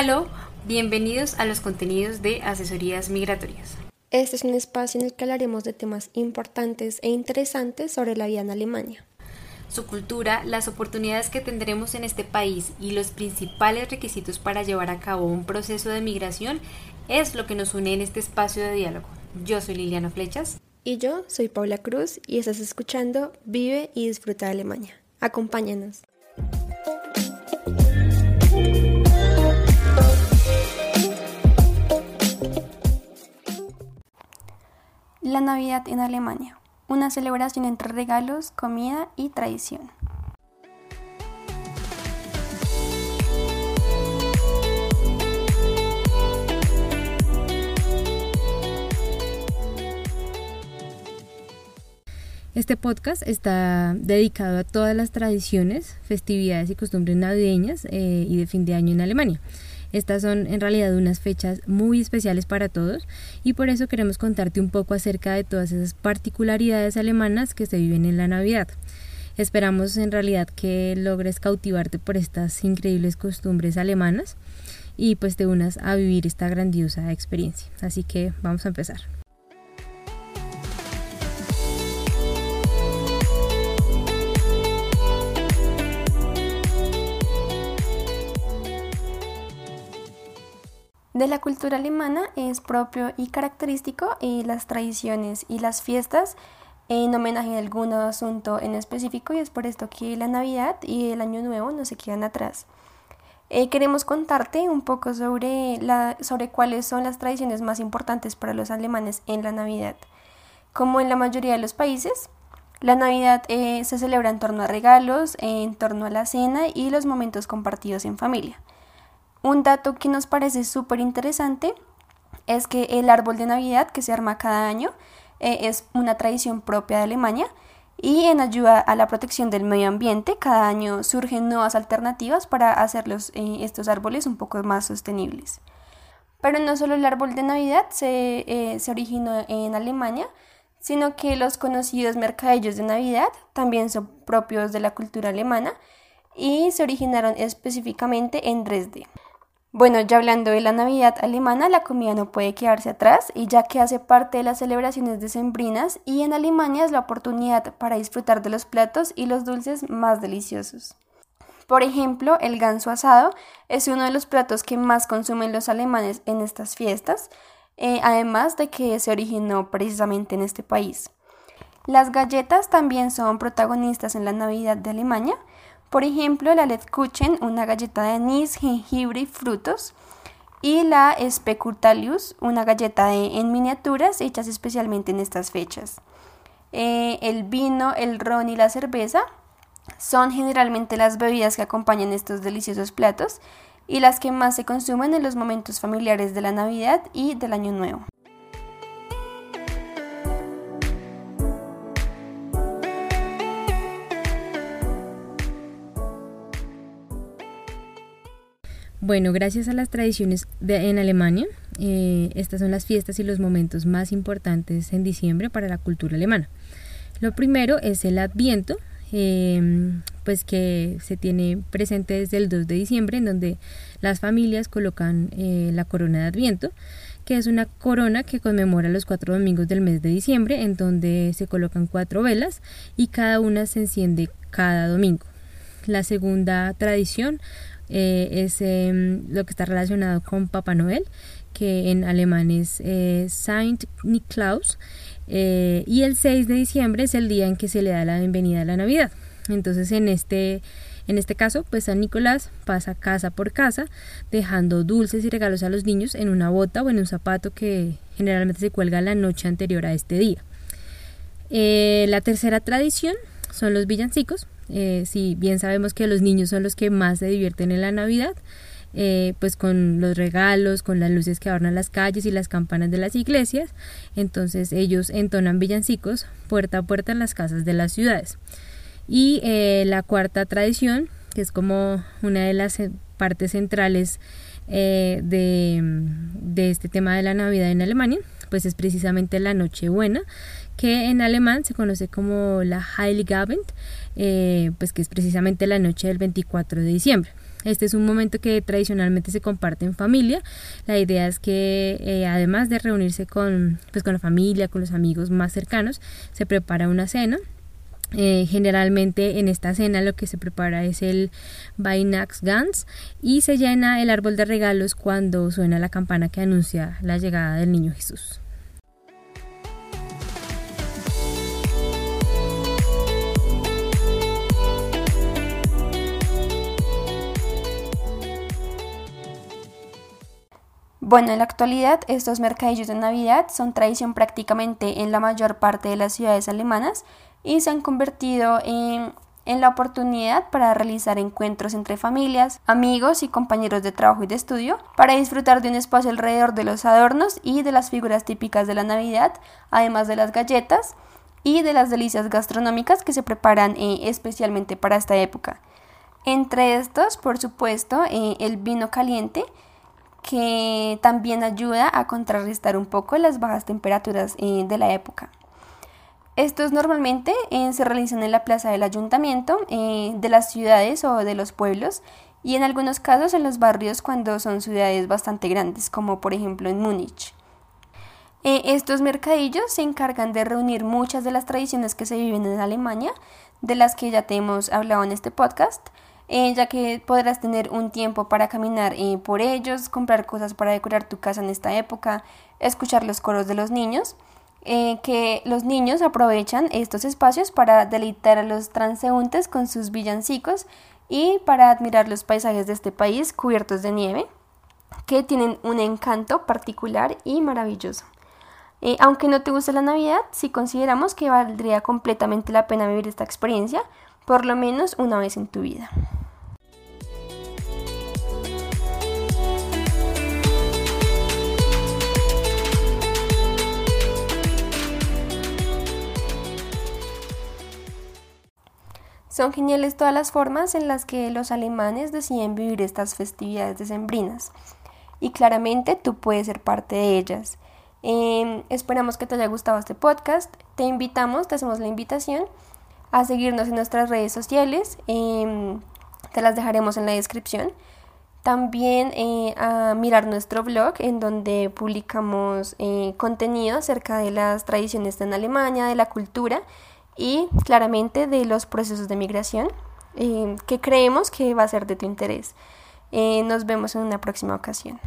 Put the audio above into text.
Hola, bienvenidos a los contenidos de Asesorías Migratorias. Este es un espacio en el que hablaremos de temas importantes e interesantes sobre la vida en Alemania. Su cultura, las oportunidades que tendremos en este país y los principales requisitos para llevar a cabo un proceso de migración es lo que nos une en este espacio de diálogo. Yo soy Liliana Flechas. Y yo soy Paula Cruz y estás escuchando Vive y Disfruta de Alemania. Acompáñanos. La Navidad en Alemania, una celebración entre regalos, comida y tradición. Este podcast está dedicado a todas las tradiciones, festividades y costumbres navideñas eh, y de fin de año en Alemania. Estas son en realidad unas fechas muy especiales para todos y por eso queremos contarte un poco acerca de todas esas particularidades alemanas que se viven en la Navidad. Esperamos en realidad que logres cautivarte por estas increíbles costumbres alemanas y pues te unas a vivir esta grandiosa experiencia. Así que vamos a empezar. De la cultura alemana es propio y característico y las tradiciones y las fiestas en homenaje a algún asunto en específico y es por esto que la Navidad y el Año Nuevo no se quedan atrás. Eh, queremos contarte un poco sobre, la, sobre cuáles son las tradiciones más importantes para los alemanes en la Navidad. Como en la mayoría de los países, la Navidad eh, se celebra en torno a regalos, en torno a la cena y los momentos compartidos en familia. Un dato que nos parece súper interesante es que el árbol de Navidad que se arma cada año eh, es una tradición propia de Alemania y en ayuda a la protección del medio ambiente cada año surgen nuevas alternativas para hacer eh, estos árboles un poco más sostenibles. Pero no solo el árbol de Navidad se, eh, se originó en Alemania, sino que los conocidos mercadillos de Navidad también son propios de la cultura alemana y se originaron específicamente en Dresde. Bueno, ya hablando de la Navidad alemana, la comida no puede quedarse atrás y ya que hace parte de las celebraciones decembrinas y en Alemania es la oportunidad para disfrutar de los platos y los dulces más deliciosos. Por ejemplo, el ganso asado es uno de los platos que más consumen los alemanes en estas fiestas, eh, además de que se originó precisamente en este país. Las galletas también son protagonistas en la Navidad de Alemania, por ejemplo, la Kuchen, una galleta de anís, jengibre y frutos. Y la Specultalius, una galleta en miniaturas hechas especialmente en estas fechas. Eh, el vino, el ron y la cerveza son generalmente las bebidas que acompañan estos deliciosos platos y las que más se consumen en los momentos familiares de la Navidad y del Año Nuevo. Bueno, gracias a las tradiciones en Alemania, eh, estas son las fiestas y los momentos más importantes en diciembre para la cultura alemana. Lo primero es el Adviento, em, pues que se tiene presente desde el 2 de diciembre, en donde las familias colocan eh, la corona de Adviento, que es una corona que conmemora los cuatro domingos del mes de diciembre, en donde se colocan cuatro velas y cada una se enciende cada domingo. La segunda tradición eh, es em, lo que está relacionado con Papá Noel, que en alemán es eh, Saint Niklaus, eh, y el 6 de diciembre es el día en que se le da la bienvenida a la Navidad. Entonces en este, en este caso, pues San Nicolás pasa casa por casa, dejando dulces y regalos a los niños en una bota o en un zapato que generalmente se cuelga la noche anterior a este día. la tercera tradición son los villancicos, eh, si bien sabemos que los niños son los que más se divierten en la Navidad, eh, pues con los regalos, con las luces que adornan las calles y las campanas de las iglesias, entonces ellos entonan villancicos puerta a puerta en las casas de las ciudades. Y eh, la cuarta tradición, que es como una de las partes centrales de, de este tema de la Navidad en Alemania, pues es precisamente la Nochebuena, que en alemán se conoce como la Heiligabend, eh, pues que es precisamente la noche del 24 de diciembre. Este es un momento que tradicionalmente se comparte en familia. La idea es que eh, además de reunirse con, pues, con la familia, con los amigos más cercanos, se prepara una cena eh, generalmente en esta cena lo que se prepara es el Weihnachtsgans y se llena el árbol de regalos cuando suena la campana que anuncia la llegada del niño Jesús. Bueno, en la actualidad estos mercadillos de Navidad son tradición prácticamente en la mayor parte de las ciudades alemanas y se han convertido en, la oportunidad para realizar encuentros entre familias, amigos y compañeros de trabajo y de estudio para disfrutar de un espacio alrededor de los adornos y de las figuras típicas de la Navidad, además de las galletas y de las delicias gastronómicas que se preparan eh, especialmente para esta época. Entre estos, por supuesto, eh, el vino caliente, que también ayuda a contrarrestar un poco las bajas temperaturas eh, de la época. Estos normalmente eh, se realizan en la plaza del ayuntamiento, eh, de las ciudades o de los pueblos y en algunos casos en los barrios cuando son ciudades bastante grandes, como por ejemplo en Múnich. estos mercadillos se encargan de reunir muchas de las tradiciones que se viven en Alemania, de las que ya te hemos hablado en este podcast, eh, ya que podrás tener un tiempo para caminar eh, por ellos, comprar cosas para decorar tu casa en esta época, escuchar los coros de los niños, eh, que los niños aprovechan estos espacios para deleitar a los transeúntes con sus villancicos y para admirar los paisajes de este país cubiertos de nieve, que tienen un encanto particular y maravilloso. aunque no te guste la Navidad, sí consideramos que valdría completamente la pena vivir esta experiencia, por lo menos una vez en tu vida. Son geniales todas las formas en las que los alemanes deciden vivir estas festividades decembrinas. Y claramente tú puedes ser parte de ellas. Em, esperamos que te haya gustado este podcast. Te invitamos, te hacemos la invitación a seguirnos en nuestras redes sociales. Em, te las dejaremos en la descripción. También eh, a mirar nuestro blog en donde publicamos eh, contenido acerca de las tradiciones en Alemania, de la cultura y claramente de los procesos de migración eh, que creemos que va a ser de tu interés. Eh, nos vemos en una próxima ocasión.